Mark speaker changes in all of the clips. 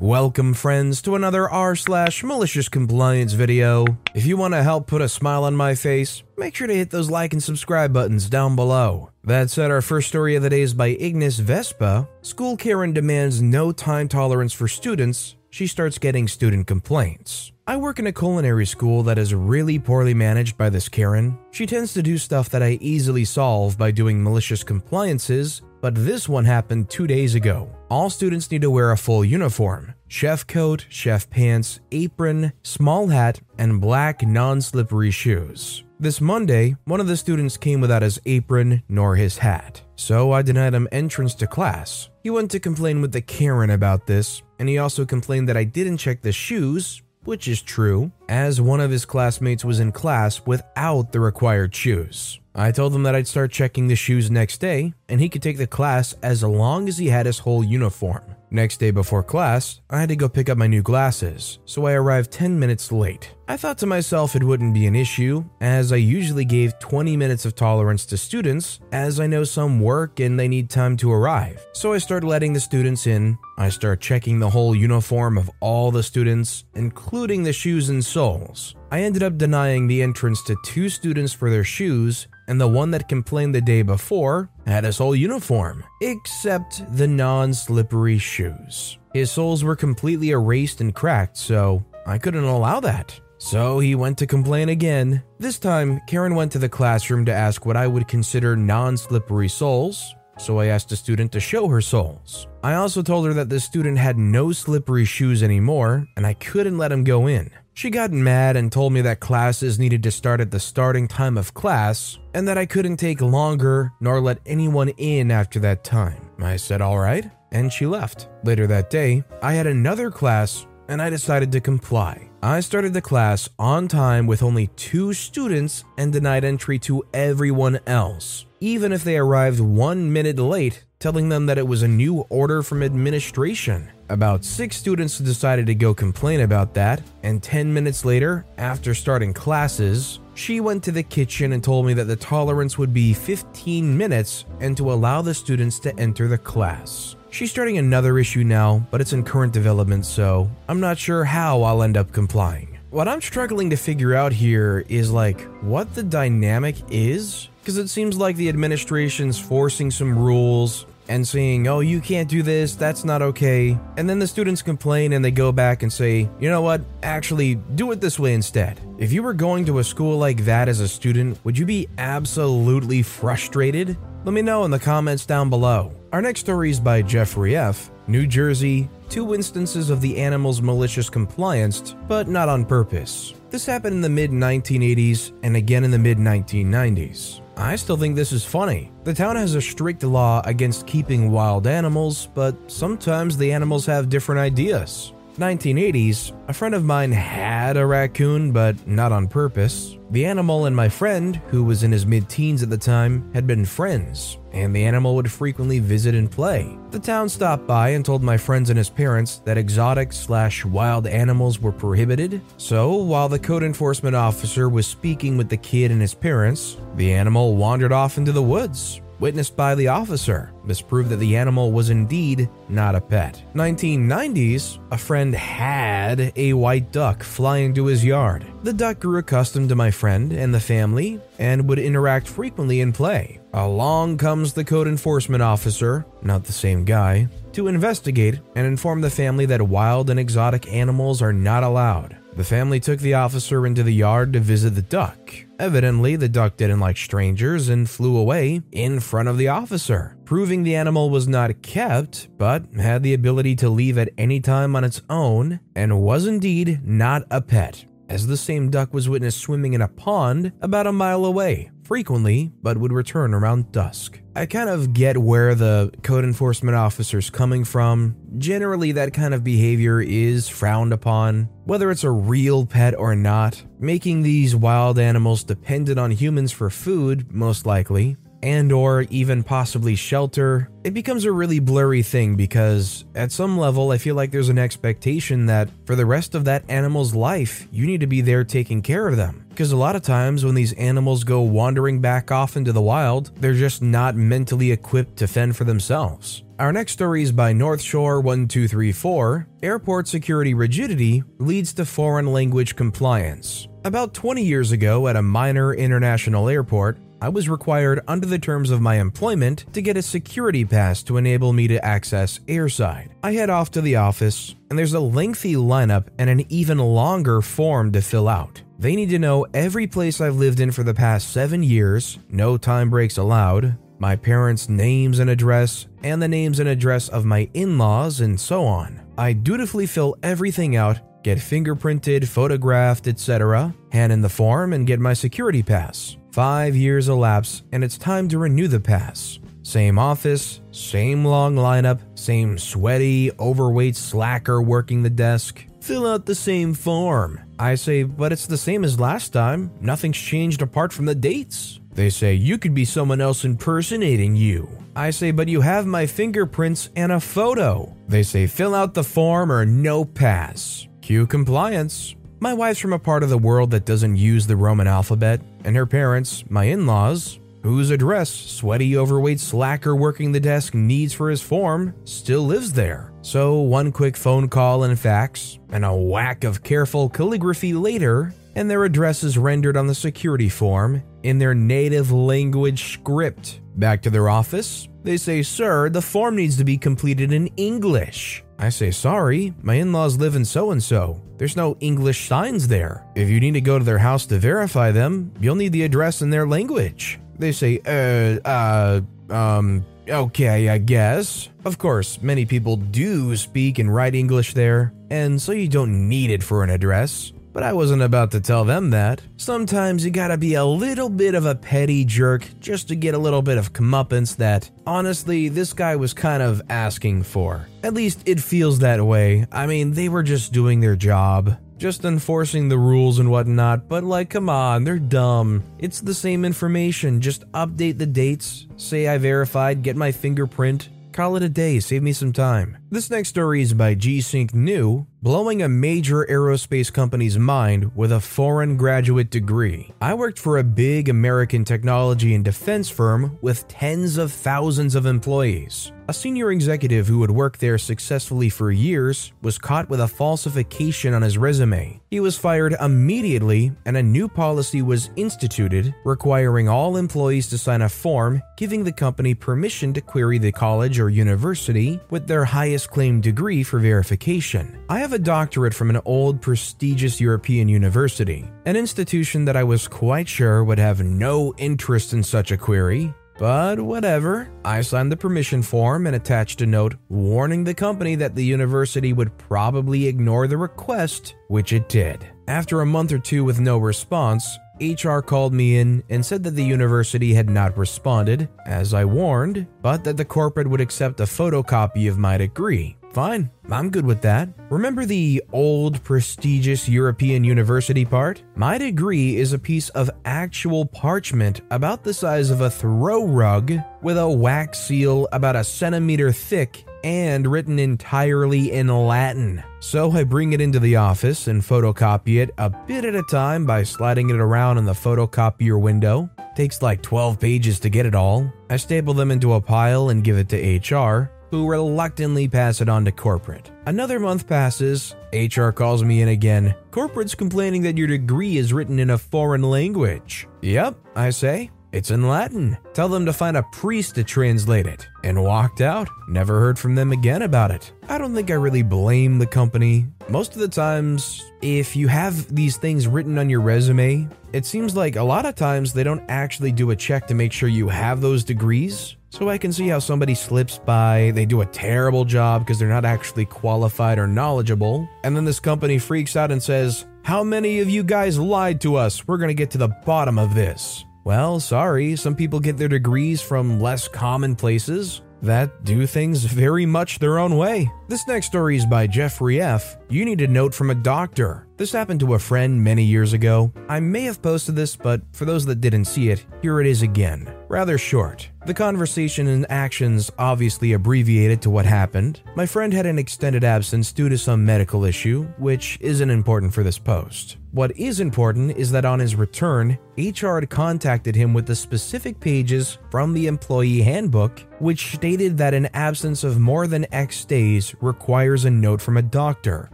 Speaker 1: Welcome, friends, to another r slash malicious compliance video. If you want to help put a smile on my face, make sure to hit those like and subscribe buttons down below. That said, our first story of the day is by Ignis Vespa. School Karen demands no time tolerance for students. She starts getting student complaints. I work in a culinary school that is really poorly managed by this Karen. She tends to do stuff that I easily solve by doing malicious compliances, but this one happened two days ago. All students need to wear a full uniform chef coat, chef pants, apron, small hat, and black non slippery shoes. This Monday, one of the students came without his apron nor his hat, so I denied him entrance to class. He went to complain with the Karen about this, and he also complained that I didn't check the shoes, which is true, as one of his classmates was in class without the required shoes. I told him that I'd start checking the shoes next day, and he could take the class as long as he had his whole uniform. Next day before class, I had to go pick up my new glasses, so I arrived 10 minutes late. I thought to myself it wouldn't be an issue, as I usually gave 20 minutes of tolerance to students, as I know some work and they need time to arrive. So I start letting the students in, I start checking the whole uniform of all the students, including the shoes and soles. I ended up denying the entrance to two students for their shoes and the one that complained the day before had his whole uniform, except the non slippery shoes. His soles were completely erased and cracked, so I couldn't allow that. So he went to complain again. This time, Karen went to the classroom to ask what I would consider non slippery soles, so I asked the student to show her soles. I also told her that the student had no slippery shoes anymore, and I couldn't let him go in. She got mad and told me that classes needed to start at the starting time of class and that I couldn't take longer nor let anyone in after that time. I said, alright, and she left. Later that day, I had another class and I decided to comply. I started the class on time with only two students and denied entry to everyone else, even if they arrived one minute late, telling them that it was a new order from administration. About six students decided to go complain about that, and 10 minutes later, after starting classes, she went to the kitchen and told me that the tolerance would be 15 minutes and to allow the students to enter the class. She's starting another issue now, but it's in current development, so I'm not sure how I'll end up complying. What I'm struggling to figure out here is like what the dynamic is, because it seems like the administration's forcing some rules and saying, oh, you can't do this, that's not okay. And then the students complain and they go back and say, you know what, actually, do it this way instead. If you were going to a school like that as a student, would you be absolutely frustrated? Let me know in the comments down below. Our next story is by Jeffrey F., New Jersey, two instances of the animal's malicious compliance, but not on purpose. This happened in the mid 1980s and again in the mid 1990s. I still think this is funny. The town has a strict law against keeping wild animals, but sometimes the animals have different ideas. 1980s, a friend of mine had a raccoon, but not on purpose. The animal and my friend, who was in his mid teens at the time, had been friends, and the animal would frequently visit and play. The town stopped by and told my friends and his parents that exotic slash wild animals were prohibited. So, while the code enforcement officer was speaking with the kid and his parents, the animal wandered off into the woods witnessed by the officer. This proved that the animal was indeed not a pet. 1990s, a friend had a white duck fly into his yard. The duck grew accustomed to my friend and the family and would interact frequently in play. Along comes the code enforcement officer, not the same guy, to investigate and inform the family that wild and exotic animals are not allowed. The family took the officer into the yard to visit the duck. Evidently, the duck didn't like strangers and flew away in front of the officer, proving the animal was not kept, but had the ability to leave at any time on its own and was indeed not a pet as the same duck was witnessed swimming in a pond about a mile away frequently, but would return around dusk. I kind of get where the code enforcement officer's coming from. Generally, that kind of behavior is frowned upon, whether it's a real pet or not. Making these wild animals dependent on humans for food, most likely, and or even possibly shelter, it becomes a really blurry thing because at some level I feel like there's an expectation that for the rest of that animal's life, you need to be there taking care of them. Because a lot of times when these animals go wandering back off into the wild, they're just not mentally equipped to fend for themselves. Our next story is by North Shore 1234. Airport security rigidity leads to foreign language compliance. About 20 years ago, at a minor international airport, I was required under the terms of my employment to get a security pass to enable me to access airside. I head off to the office, and there's a lengthy lineup and an even longer form to fill out. They need to know every place I've lived in for the past seven years, no time breaks allowed, my parents' names and address, and the names and address of my in laws, and so on. I dutifully fill everything out get fingerprinted, photographed, etc., hand in the form, and get my security pass. Five years elapse, and it's time to renew the pass. Same office, same long lineup, same sweaty, overweight slacker working the desk. Fill out the same form. I say, but it's the same as last time. Nothing's changed apart from the dates. They say, you could be someone else impersonating you. I say, but you have my fingerprints and a photo. They say, fill out the form or no pass. Cue compliance. My wife's from a part of the world that doesn't use the Roman alphabet, and her parents, my in laws, whose address sweaty, overweight slacker working the desk needs for his form, still lives there. So, one quick phone call and fax, and a whack of careful calligraphy later, and their address is rendered on the security form in their native language script. Back to their office, they say, Sir, the form needs to be completed in English. I say, Sorry, my in laws live in so and so. There's no English signs there. If you need to go to their house to verify them, you'll need the address in their language. They say, Uh, uh, um, okay, I guess. Of course, many people do speak and write English there, and so you don't need it for an address. But I wasn't about to tell them that. Sometimes you gotta be a little bit of a petty jerk just to get a little bit of comeuppance that, honestly, this guy was kind of asking for. At least it feels that way. I mean, they were just doing their job. Just enforcing the rules and whatnot, but like, come on, they're dumb. It's the same information, just update the dates, say I verified, get my fingerprint, call it a day, save me some time. This next story is by G Sync New, blowing a major aerospace company's mind with a foreign graduate degree. I worked for a big American technology and defense firm with tens of thousands of employees. A senior executive who had worked there successfully for years was caught with a falsification on his resume. He was fired immediately, and a new policy was instituted requiring all employees to sign a form giving the company permission to query the college or university with their highest claimed degree for verification. I have a doctorate from an old, prestigious European university, an institution that I was quite sure would have no interest in such a query, but whatever. I signed the permission form and attached a note warning the company that the university would probably ignore the request, which it did. After a month or two with no response, HR called me in and said that the university had not responded, as I warned, but that the corporate would accept a photocopy of my degree. Fine, I'm good with that. Remember the old prestigious European university part? My degree is a piece of actual parchment about the size of a throw rug with a wax seal about a centimeter thick and written entirely in Latin. So I bring it into the office and photocopy it a bit at a time by sliding it around in the photocopier window. Takes like 12 pages to get it all. I staple them into a pile and give it to HR who reluctantly pass it on to corporate. Another month passes, HR calls me in again. Corporate's complaining that your degree is written in a foreign language. Yep, I say. It's in Latin. Tell them to find a priest to translate it. And walked out. Never heard from them again about it. I don't think I really blame the company. Most of the times, if you have these things written on your resume, it seems like a lot of times they don't actually do a check to make sure you have those degrees. So I can see how somebody slips by, they do a terrible job because they're not actually qualified or knowledgeable, and then this company freaks out and says, How many of you guys lied to us? We're gonna get to the bottom of this. Well, sorry, some people get their degrees from less common places that do things very much their own way. This next story is by Jeffrey F. You need a note from a doctor. This happened to a friend many years ago. I may have posted this, but for those that didn't see it, here it is again. Rather short. The conversation and actions obviously abbreviated to what happened. My friend had an extended absence due to some medical issue, which isn't important for this post. What is important is that on his return, HR had contacted him with the specific pages from the employee handbook, which stated that an absence of more than X days requires a note from a doctor.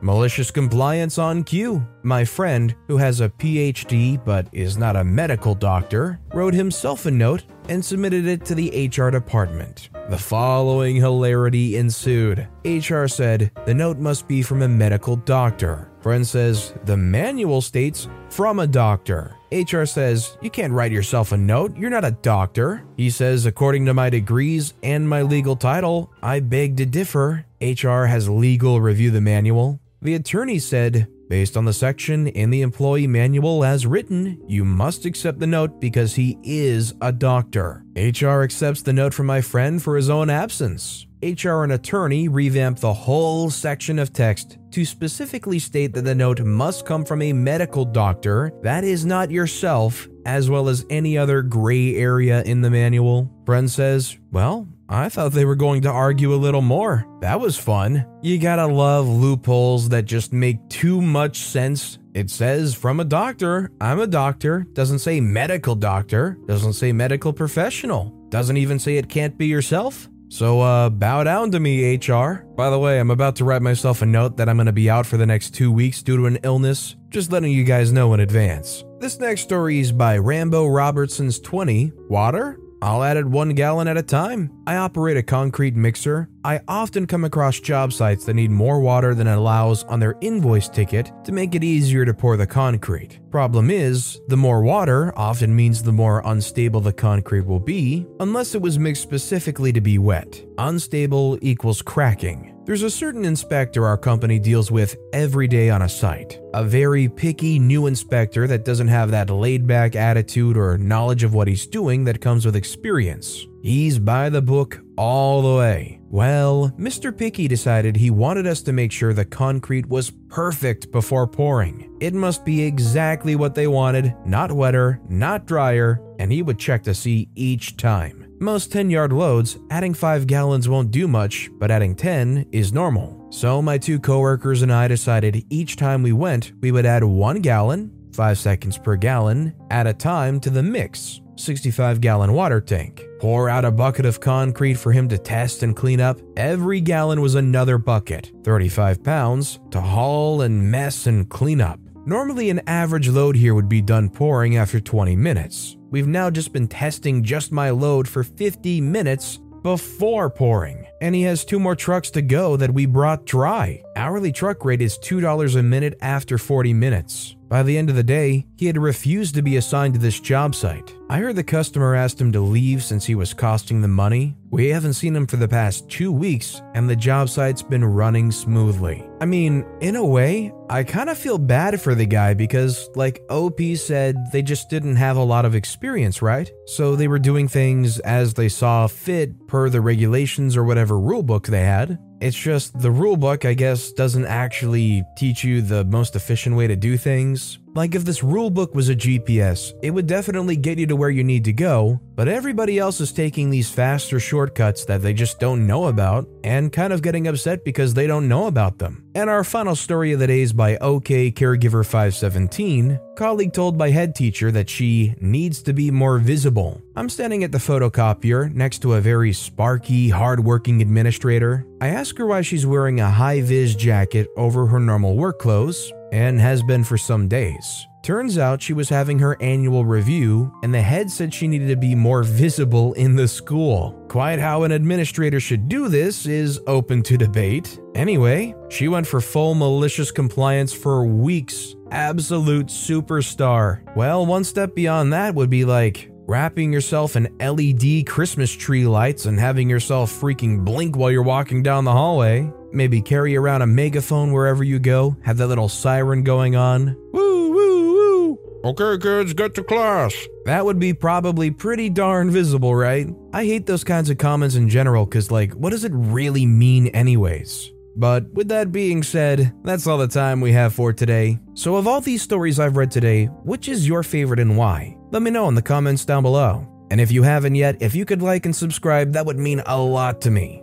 Speaker 1: Malicious compliance on cue. My friend, who has a PhD but is not a medical doctor, wrote himself a note and submitted it to the HR department. The following hilarity ensued. HR said the note must be from a medical doctor. Friend says the manual states from a doctor. HR says, You can't write yourself a note, you're not a doctor. He says, According to my degrees and my legal title, I beg to differ. HR has legal review the manual. The attorney said, Based on the section in the employee manual as written, you must accept the note because he is a doctor. HR accepts the note from my friend for his own absence. HR and attorney revamped the whole section of text to specifically state that the note must come from a medical doctor that is not yourself, as well as any other gray area in the manual. Friend says, Well, I thought they were going to argue a little more. That was fun. You gotta love loopholes that just make too much sense. It says from a doctor. I'm a doctor. Doesn't say medical doctor. Doesn't say medical professional. Doesn't even say it can't be yourself. So, uh, bow down to me, HR. By the way, I'm about to write myself a note that I'm gonna be out for the next two weeks due to an illness. Just letting you guys know in advance. This next story is by Rambo Robertson's 20. Water? I'll add it one gallon at a time. I operate a concrete mixer. I often come across job sites that need more water than it allows on their invoice ticket to make it easier to pour the concrete. Problem is, the more water often means the more unstable the concrete will be, unless it was mixed specifically to be wet. Unstable equals cracking. There's a certain inspector our company deals with every day on a site. A very picky new inspector that doesn't have that laid back attitude or knowledge of what he's doing that comes with experience. He's by the book all the way. Well, Mr. Picky decided he wanted us to make sure the concrete was perfect before pouring. It must be exactly what they wanted, not wetter, not drier, and he would check to see each time. Most 10 yard loads, adding 5 gallons won't do much, but adding 10 is normal. So my two coworkers and I decided each time we went, we would add 1 gallon, 5 seconds per gallon, at a time to the mix, 65 gallon water tank. Pour out a bucket of concrete for him to test and clean up. Every gallon was another bucket, 35 pounds, to haul and mess and clean up. Normally, an average load here would be done pouring after 20 minutes. We've now just been testing just my load for 50 minutes before pouring. And he has two more trucks to go that we brought dry. Hourly truck rate is $2 a minute after 40 minutes. By the end of the day, he had refused to be assigned to this job site. I heard the customer asked him to leave since he was costing them money. We haven't seen him for the past two weeks, and the job site's been running smoothly. I mean, in a way, I kind of feel bad for the guy because, like OP said, they just didn't have a lot of experience, right? So they were doing things as they saw fit per the regulations or whatever rulebook they had. It's just the rulebook, I guess, doesn't actually teach you the most efficient way to do things. Like if this rulebook was a GPS, it would definitely get you to where you need to go, but everybody else is taking these faster shortcuts that they just don't know about and kind of getting upset because they don't know about them. And our final story of the day is by OK Caregiver 517. Colleague told by head teacher that she needs to be more visible. I'm standing at the photocopier next to a very sparky, hardworking administrator. I ask her why she's wearing a high vis jacket over her normal work clothes, and has been for some days. Turns out she was having her annual review, and the head said she needed to be more visible in the school. Quite how an administrator should do this is open to debate. Anyway, she went for full malicious compliance for weeks. Absolute superstar. Well, one step beyond that would be like wrapping yourself in LED Christmas tree lights and having yourself freaking blink while you're walking down the hallway. Maybe carry around a megaphone wherever you go, have that little siren going on. Woo, woo, woo.
Speaker 2: Okay, kids, get to class.
Speaker 1: That would be probably pretty darn visible, right? I hate those kinds of comments in general because, like, what does it really mean, anyways? But with that being said, that's all the time we have for today. So, of all these stories I've read today, which is your favorite and why? Let me know in the comments down below. And if you haven't yet, if you could like and subscribe, that would mean a lot to me.